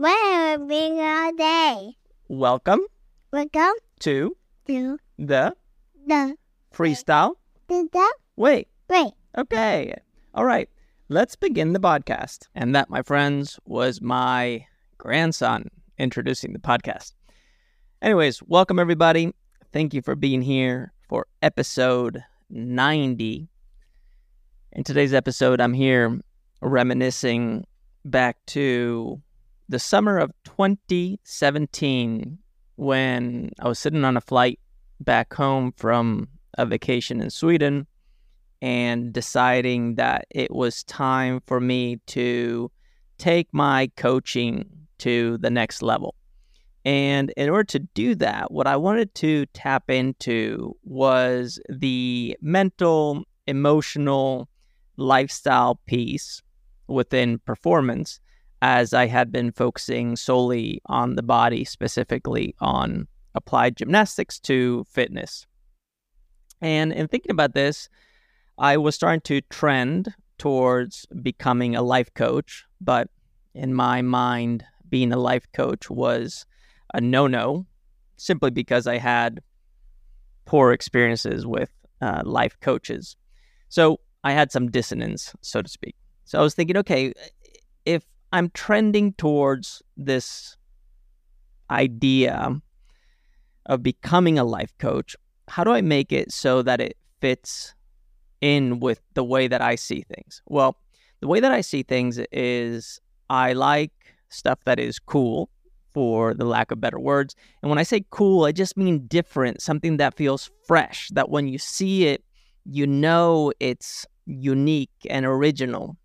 Where being all day? Welcome Welcome to to the the freestyle. the the Wait, wait. okay. All right, let's begin the podcast. And that, my friends, was my grandson introducing the podcast. Anyways, welcome everybody. Thank you for being here for episode 90. In today's episode, I'm here reminiscing back to the summer of 2017 when I was sitting on a flight back home from a vacation in Sweden and deciding that it was time for me to take my coaching to the next level. And in order to do that, what I wanted to tap into was the mental, emotional, lifestyle piece within performance, as I had been focusing solely on the body, specifically on applied gymnastics to fitness. And in thinking about this, I was starting to trend towards becoming a life coach, but in my mind, being a life coach was a no no simply because I had poor experiences with uh, life coaches. So I had some dissonance, so to speak. So I was thinking, okay, I'm trending towards this idea of becoming a life coach, how do I make it so that it fits in with the way that I see things? Well, the way that I see things is I like stuff that is cool, for the lack of better words. And when I say cool, I just mean different, something that feels fresh, that when you see it, you know it's unique and original.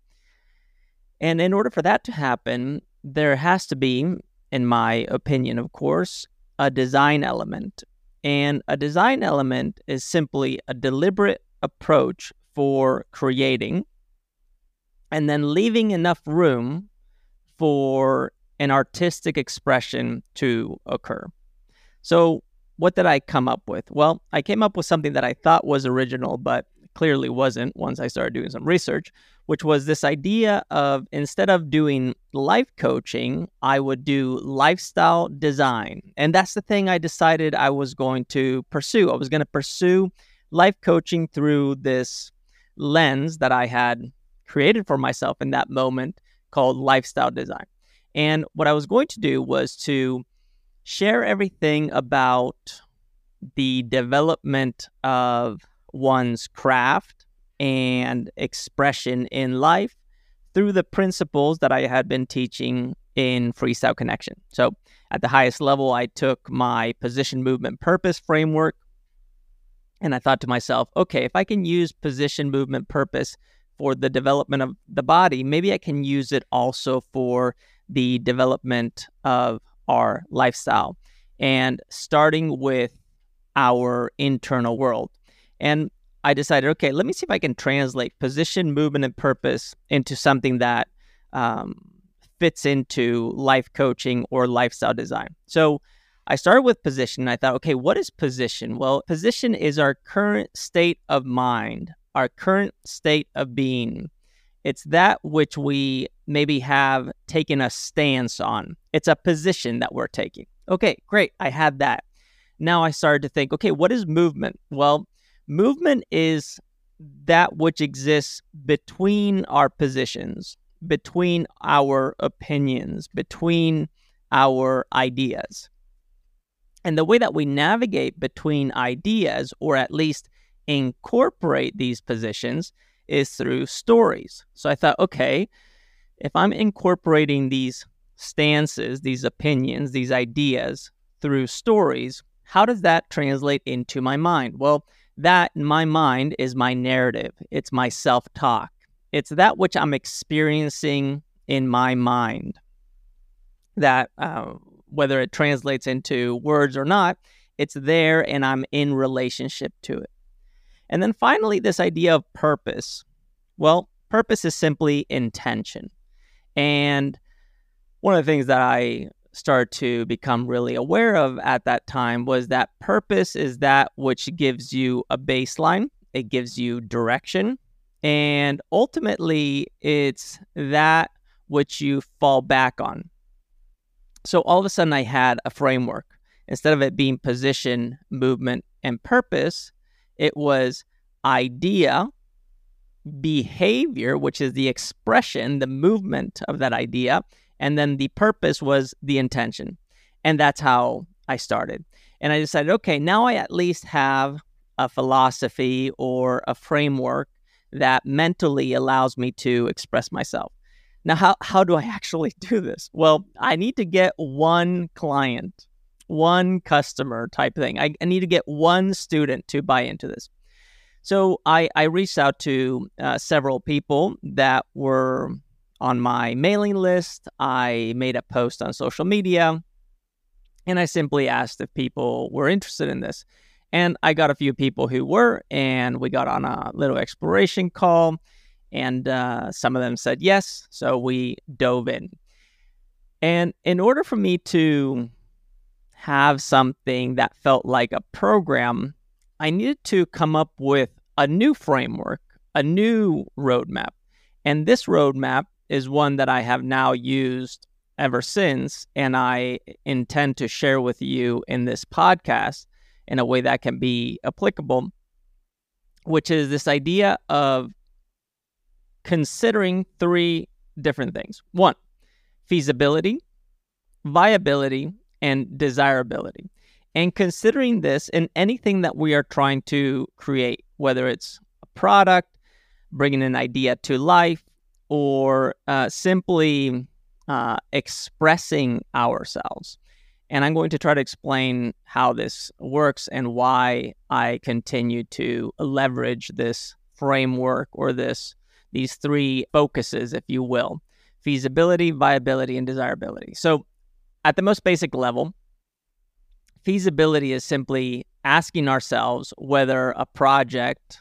And in order for that to happen, there has to be, in my opinion, of course, a design element. And a design element is simply a deliberate approach for creating and then leaving enough room for an artistic expression to occur. So, what did I come up with? Well, I came up with something that I thought was original, but clearly wasn't once I started doing some research, which was this idea of instead of doing life coaching, I would do lifestyle design. And that's the thing I decided I was going to pursue. I was going to pursue life coaching through this lens that I had created for myself in that moment called lifestyle design. And what I was going to do was to share everything about the development of one's craft and expression in life through the principles that I had been teaching in Freestyle Connection. So, at the highest level, I took my position movement purpose framework and I thought to myself, okay, if I can use position movement purpose for the development of the body, maybe I can use it also for the development of our lifestyle and starting with our internal world. And I decided, okay, let me see if I can translate position, movement, and purpose into something that um, fits into life coaching or lifestyle design. So I started with position. I thought, okay, what is position? Well, position is our current state of mind, our current state of being. It's that which we maybe have taken a stance on. It's a position that we're taking. Okay, great. I had that. Now I started to think, okay, what is movement? Well, movement is that which exists between our positions, between our opinions, between our ideas. And the way that we navigate between ideas, or at least incorporate these positions, is through stories. So I thought, okay, if I'm incorporating these stances, these opinions, these ideas through stories, how does that translate into my mind? Well, that in my mind is my narrative, it's my self talk, it's that which I'm experiencing in my mind. That uh, whether it translates into words or not, it's there and I'm in relationship to it. And then finally, this idea of purpose. Well, purpose is simply intention. And one of the things that I started to become really aware of at that time was that purpose is that which gives you a baseline, it gives you direction, and ultimately it's that which you fall back on. So all of a sudden, I had a framework. Instead of it being position, movement, and purpose, it was idea, behavior, which is the expression, the movement of that idea, and then the purpose was the intention. And that's how I started. And I decided, okay, now I at least have a philosophy or a framework that mentally allows me to express myself. Now, how, how do I actually do this? Well, I need to get one client, one customer type thing. I, I need to get one student to buy into this. So I, I reached out to uh, several people that were on my mailing list. I made a post on social media and I simply asked if people were interested in this. And I got a few people who were, and we got on a little exploration call. And uh, some of them said yes. So we dove in. And in order for me to have something that felt like a program, I needed to come up with a new framework, a new roadmap. And this roadmap is one that I have now used ever since, and I intend to share with you in this podcast in a way that can be applicable, which is this idea of considering three different things one, feasibility, viability, and desirability. And considering this in anything that we are trying to create, whether it's a product, bringing an idea to life, or uh, simply uh, expressing ourselves. And I'm going to try to explain how this works and why I continue to leverage this framework or this these three focuses, if you will feasibility, viability, and desirability. So, at the most basic level, feasibility is simply asking ourselves whether a project,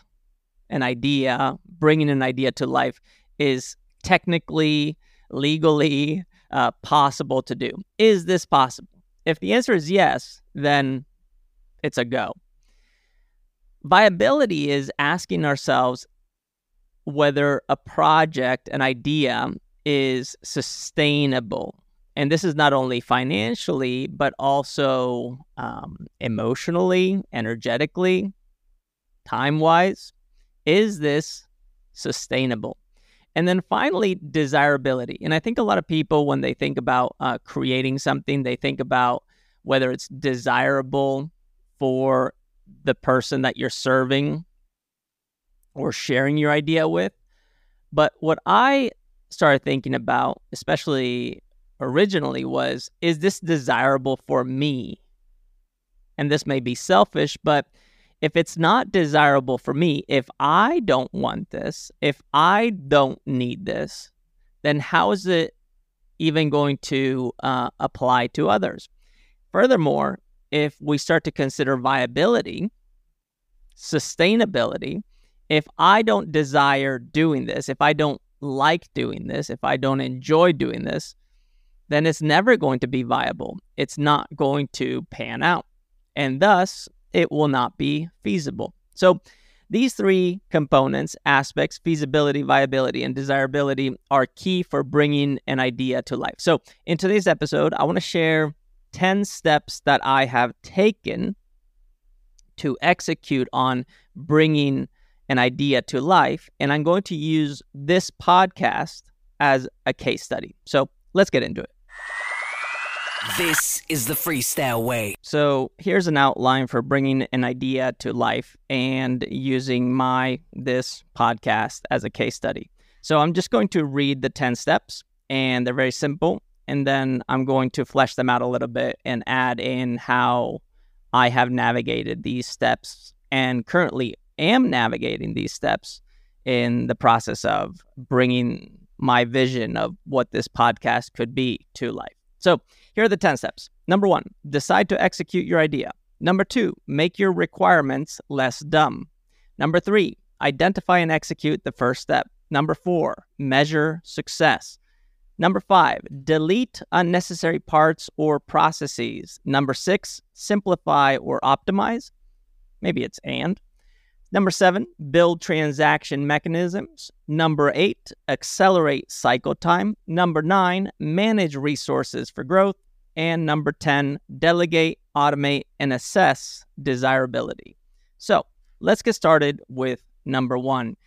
an idea, bringing an idea to life is technically, legally uh, possible to do. Is this possible? If the answer is yes, then it's a go. Viability is asking ourselves whether a project, an idea, is sustainable. And this is not only financially, but also um, emotionally, energetically, time wise. Is this sustainable? And then finally, desirability. And I think a lot of people, when they think about uh, creating something, they think about whether it's desirable for the person that you're serving or sharing your idea with. But what I started thinking about, especially originally, was is this desirable for me? And this may be selfish, but if it's not desirable for me, if I don't want this, if I don't need this, then how is it even going to uh, apply to others? Furthermore, if we start to consider viability, sustainability, if I don't desire doing this, if I don't like doing this, if I don't enjoy doing this, then it's never going to be viable. It's not going to pan out. And thus, it will not be feasible. So, these three components, aspects, feasibility, viability, and desirability, are key for bringing an idea to life. So, in today's episode, I want to share 10 steps that I have taken to execute on bringing an idea to life. And I'm going to use this podcast as a case study. So, let's get into it. This is the freestyle way. So here's an outline for bringing an idea to life and using my this podcast as a case study. So I'm just going to read the 10 steps and they're very simple and then I'm going to flesh them out a little bit and add in how I have navigated these steps and currently am navigating these steps in the process of bringing my vision of what this podcast could be to life. So, here are the 10 steps. Number one, decide to execute your idea. Number two, make your requirements less dumb. Number three, identify and execute the first step. Number four, measure success. Number five, delete unnecessary parts or processes. Number six, simplify or optimize. Maybe it's and. Number seven, build transaction mechanisms. Number eight, accelerate cycle time. Number nine, manage resources for growth. And number 10, delegate, automate, and assess desirability. So let's get started with number one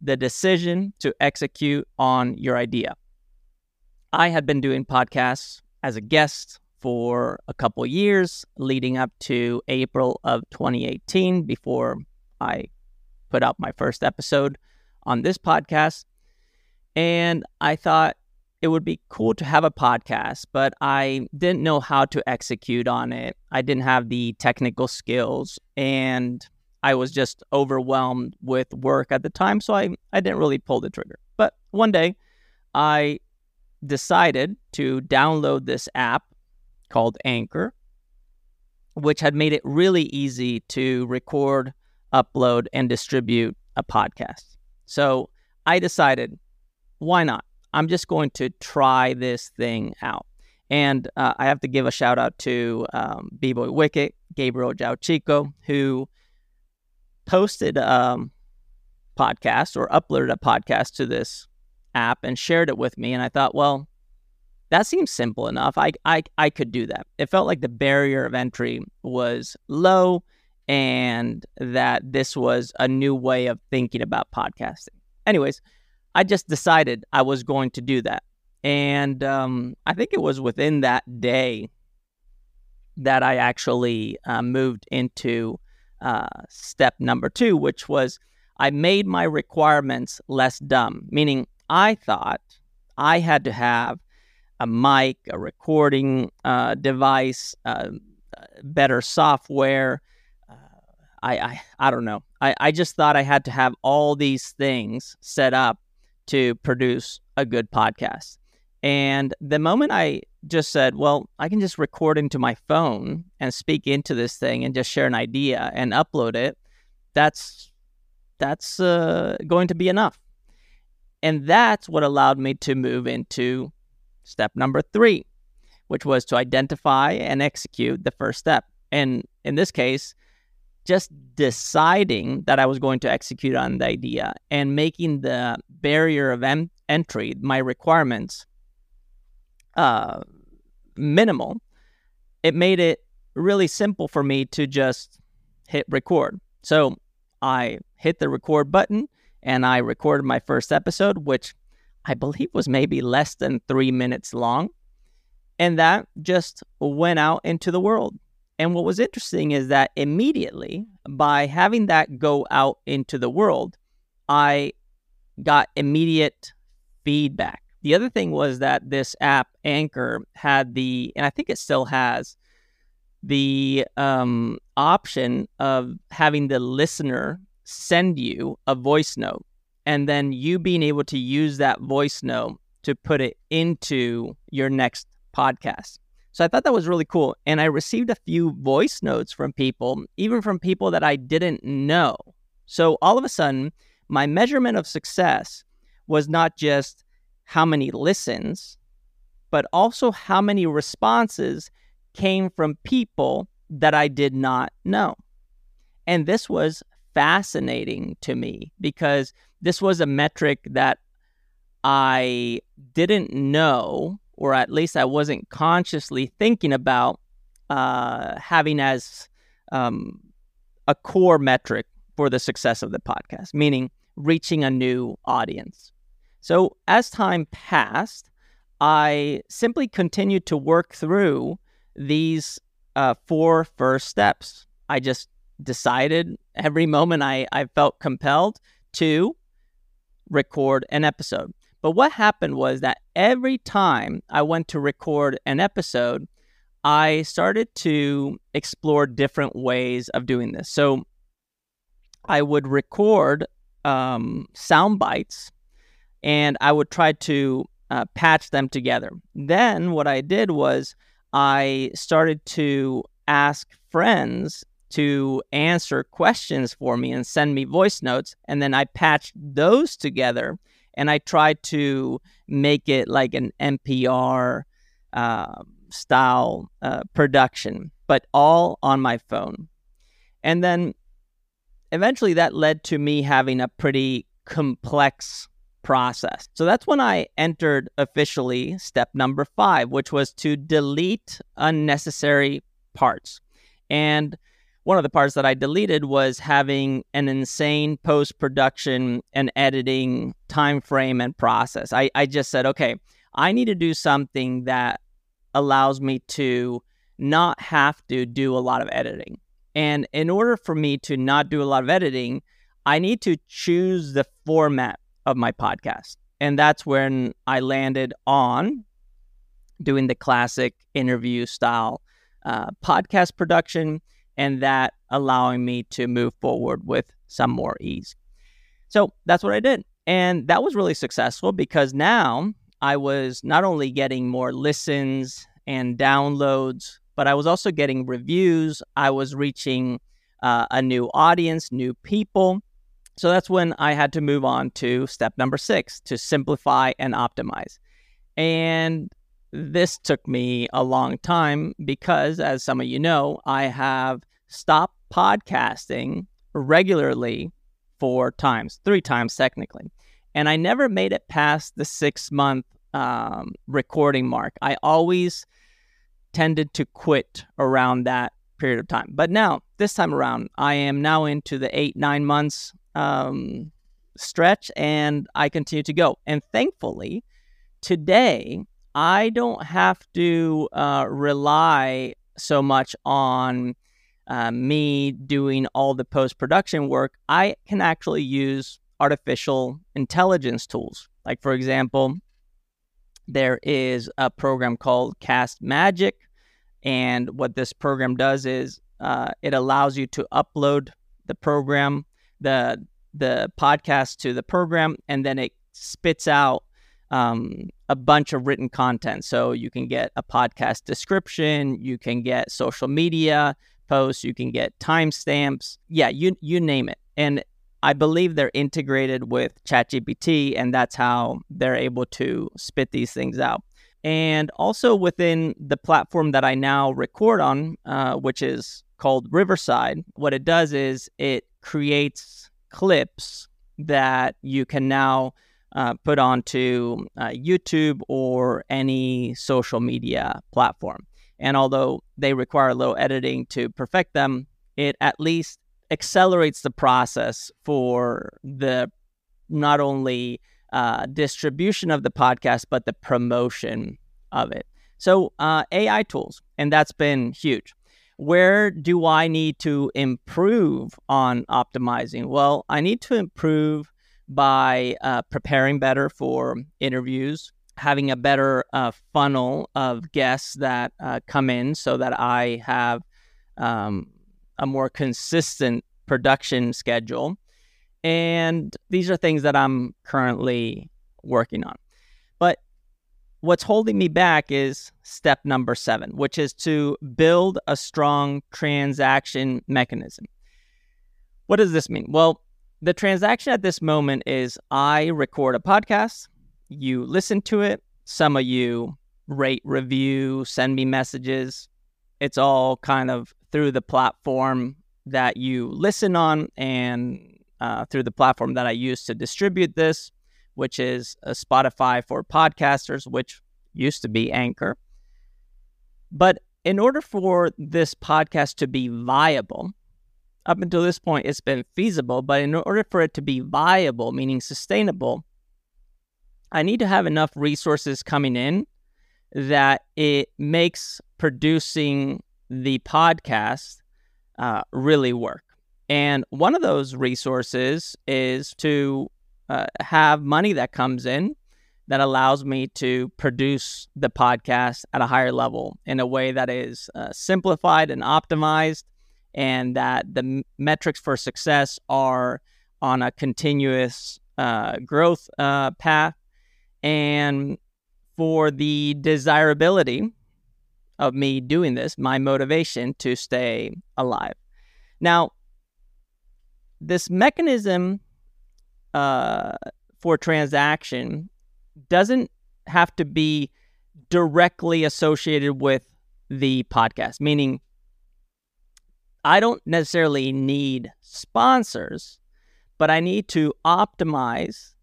the decision to execute on your idea. I had been doing podcasts as a guest for a couple years leading up to April of 2018 before I put out my first episode on this podcast. And I thought it would be cool to have a podcast, but I didn't know how to execute on it. I didn't have the technical skills and I was just overwhelmed with work at the time, so I, I didn't really pull the trigger. But one day I decided to download this app called Anchor, which had made it really easy to record, upload, and distribute a podcast. So I decided, why not? I'm just going to try this thing out. And uh, I have to give a shout out to um, B Boy Wicket, Gabriel Chico, who posted a um, podcast or uploaded a podcast to this app and shared it with me. And I thought, well, that seems simple enough. I, I, I could do that. It felt like the barrier of entry was low and that this was a new way of thinking about podcasting. Anyways, I just decided I was going to do that. And um, I think it was within that day that I actually uh, moved into uh, step number two, which was I made my requirements less dumb, meaning I thought I had to have a mic, a recording uh, device, uh, better software. I, I I don't know. I, I just thought I had to have all these things set up to produce a good podcast. And the moment I just said, well, I can just record into my phone and speak into this thing and just share an idea and upload it, that's that's uh, going to be enough. And that's what allowed me to move into step number three, which was to identify and execute the first step. And in this case, just deciding that I was going to execute on the idea and making the barrier of em- entry, my requirements, uh, minimal, it made it really simple for me to just hit record. So I hit the record button and I recorded my first episode, which I believe was maybe less than three minutes long. And that just went out into the world. And what was interesting is that immediately by having that go out into the world, I got immediate feedback. The other thing was that this app, Anchor, had the, and I think it still has, the um, option of having the listener send you a voice note and then you being able to use that voice note to put it into your next podcast. So I thought that was really cool. And I received a few voice notes from people, even from people that I didn't know. So all of a sudden, my measurement of success was not just how many listens, but also how many responses came from people that I did not know. And this was fascinating to me because this was a metric that I didn't know, or at least I wasn't consciously thinking about uh, having as um, a core metric for the success of the podcast, meaning reaching a new audience. So as time passed, I simply continued to work through these uh, four first steps. I just decided every moment I, I felt compelled to record an episode. But what happened was that every time I went to record an episode, I started to explore different ways of doing this. So I would record um, sound bites and I would try to uh, patch them together. Then what I did was I started to ask friends to answer questions for me and send me voice notes. And then I patched those together and I tried to make it like an NPR uh, style uh, production, but all on my phone. And then eventually that led to me having a pretty complex process. So that's when I entered officially step number five, which was to delete unnecessary parts. And one of the parts that I deleted was having an insane post production and editing time frame and process. I, I just said, okay, I need to do something that allows me to not have to do a lot of editing. And in order for me to not do a lot of editing, I need to choose the format of my podcast. And that's when I landed on doing the classic interview style uh, podcast production and that allowing me to move forward with some more ease. So that's what I did. And that was really successful because now I was not only getting more listens and downloads, but I was also getting reviews. I was reaching uh, a new audience, new people. So that's when I had to move on to step number six to simplify and optimize. And this took me a long time because, as some of you know, I have stopped podcasting regularly four times, three times technically. And I never made it past the six month um, recording mark. I always tended to quit around that period of time. But now, this time around, I am now into the eight, nine months um, stretch and I continue to go. And thankfully, today, I don't have to uh, rely so much on uh, me doing all the post production work. I can actually use artificial intelligence tools. Like, for example, there is a program called Castmagic. And what this program does is uh, it allows you to upload the program, the the podcast to the program, and then it spits out um, a bunch of written content. So you can get a podcast description, you can get social media posts, you can get timestamps. Yeah, you you name it. And I believe they're integrated with ChatGPT, and that's how they're able to spit these things out. And also within the platform that I now record on, uh, which is called Riverside, what it does is it creates clips that you can now uh, put onto uh, YouTube or any social media platform. And although they require a little editing to perfect them, it at least accelerates the process for the not only uh, distribution of the podcast, but the promotion of it. So, uh, AI tools, and that's been huge. Where do I need to improve on optimizing? Well, I need to improve by uh, preparing better for interviews, having a better uh, funnel of guests that uh, come in so that I have um, a more consistent production schedule. And these are things that I'm currently working on. But what's holding me back is step number seven, which is to build a strong transaction mechanism. What does this mean? Well, the transaction at this moment is I record a podcast, you listen to it, some of you rate, review, send me messages. It's all kind of through the platform that you listen on and uh, through the platform that I use to distribute this, which is a Spotify for podcasters, which used to be Anchor. But in order for this podcast to be viable, up until this point, it's been feasible, but in order for it to be viable, meaning sustainable, I need to have enough resources coming in that it makes producing the podcast uh, really work. And one of those resources is to uh, have money that comes in that allows me to produce the podcast at a higher level in a way that is uh, simplified and optimized, and that the metrics for success are on a continuous uh, growth uh, path. And for the desirability of me doing this, my motivation to stay alive. Now, this mechanism uh, for transaction doesn't have to be directly associated with the podcast, meaning I don't necessarily need sponsors, but I need to optimize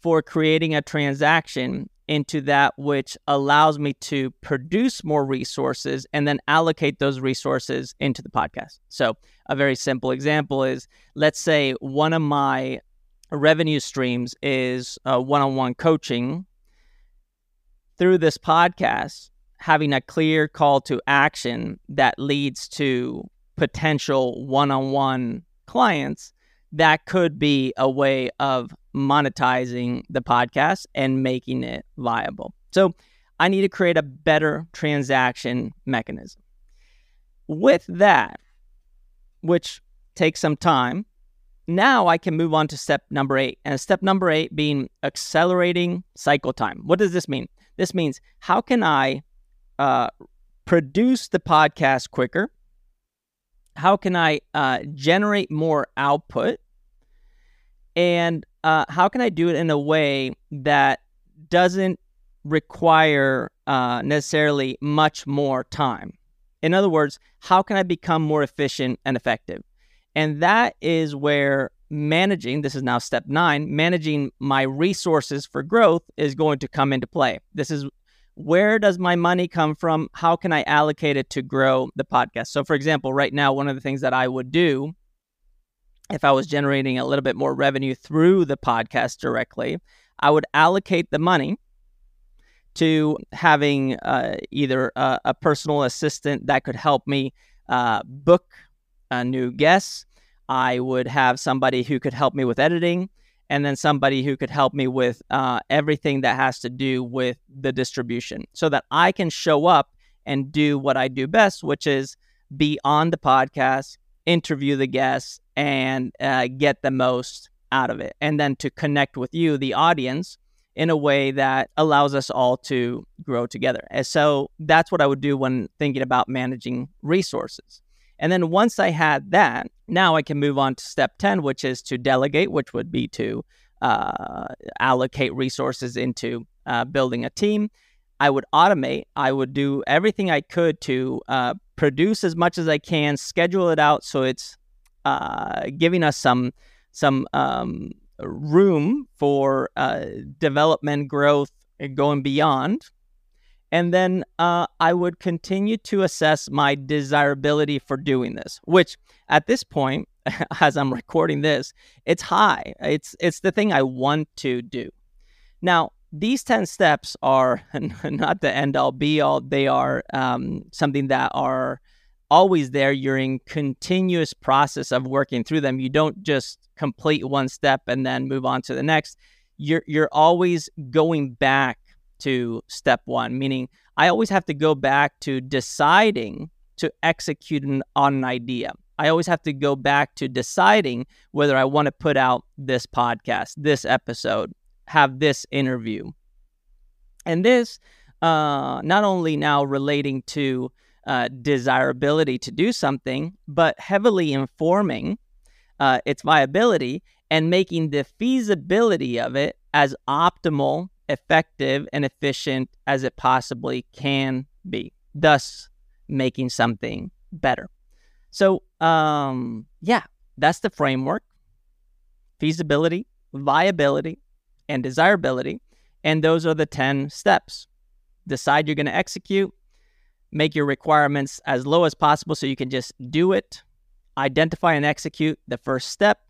for creating a transaction into that which allows me to produce more resources and then allocate those resources into the podcast. So, a very simple example is let's say one of my revenue streams is one on one coaching. Through this podcast, having a clear call to action that leads to potential one on one clients, that could be a way of monetizing the podcast and making it viable. So I need to create a better transaction mechanism. With that, which takes some time, now I can move on to step number eight. And step number eight being accelerating cycle time. What does this mean? This means how can I uh, produce the podcast quicker? How can I uh, generate more output? And uh, how can I do it in a way that doesn't require uh, necessarily much more time? In other words, how can I become more efficient and effective? And that is where managing, this is now step nine, managing my resources for growth is going to come into play. This is where does my money come from? How can I allocate it to grow the podcast? So, for example, right now, one of the things that I would do if I was generating a little bit more revenue through the podcast directly, I would allocate the money to having uh, either a, a, personal assistant that could help me uh, book a new guest. I would have somebody who could help me with editing, and then somebody who could help me with uh, everything that has to do with the distribution so that I can show up and do what I do best, which is be on the podcast, interview the guests, and uh, get the most out of it. And then to connect with you, the audience, in a way that allows us all to grow together. And so that's what I would do when thinking about managing resources. And then once I had that, now I can move on to step 10, which is to delegate, which would be to uh, allocate resources into uh, building a team. I would automate. I would do everything I could to uh, produce as much as I can, schedule it out so it's uh, giving us some some um, room for uh, development, growth, going beyond. And then uh, I would continue to assess my desirability for doing this, which at this point, as I'm recording this, it's high. It's it's the thing I want to do. Now, these 10 steps are not the end all be all. They are um, something that are always there. You're in continuous process of working through them. You don't just complete one step and then move on to the next. You're you're always going back to step one, meaning I always have to go back to deciding to execute an, on an idea. I always have to go back to deciding whether I want to put out this podcast, this episode, have this interview. And this, uh, not only now relating to uh, desirability to do something, but heavily informing uh, its viability and making the feasibility of it as optimal, effective, and efficient as it possibly can be, thus making something better. So, um, yeah, that's the framework feasibility, viability, and desirability. And those are the 10 steps. Decide you're going to execute, make your requirements as low as possible so you can just do it. Identify and execute the first step.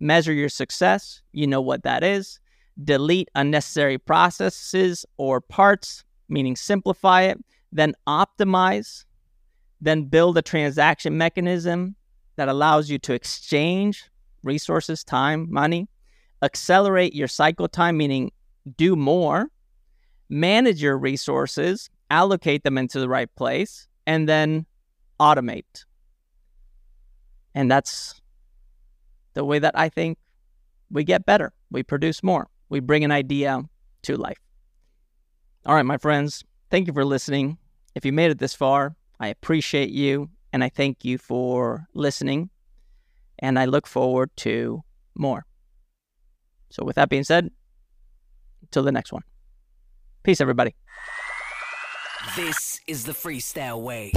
Measure your success. You know what that is. Delete unnecessary processes or parts, meaning simplify it. Then optimize. Then build a transaction mechanism that allows you to exchange resources, time, money. Accelerate your cycle time, meaning do more. Manage your resources allocate them into the right place, and then automate. And that's the way that I think we get better. We produce more. We bring an idea to life. All right, my friends, thank you for listening. If you made it this far, I appreciate you and I thank you for listening. And I look forward to more. So, with that being said, until the next one. Peace, everybody. This is the freestyle way.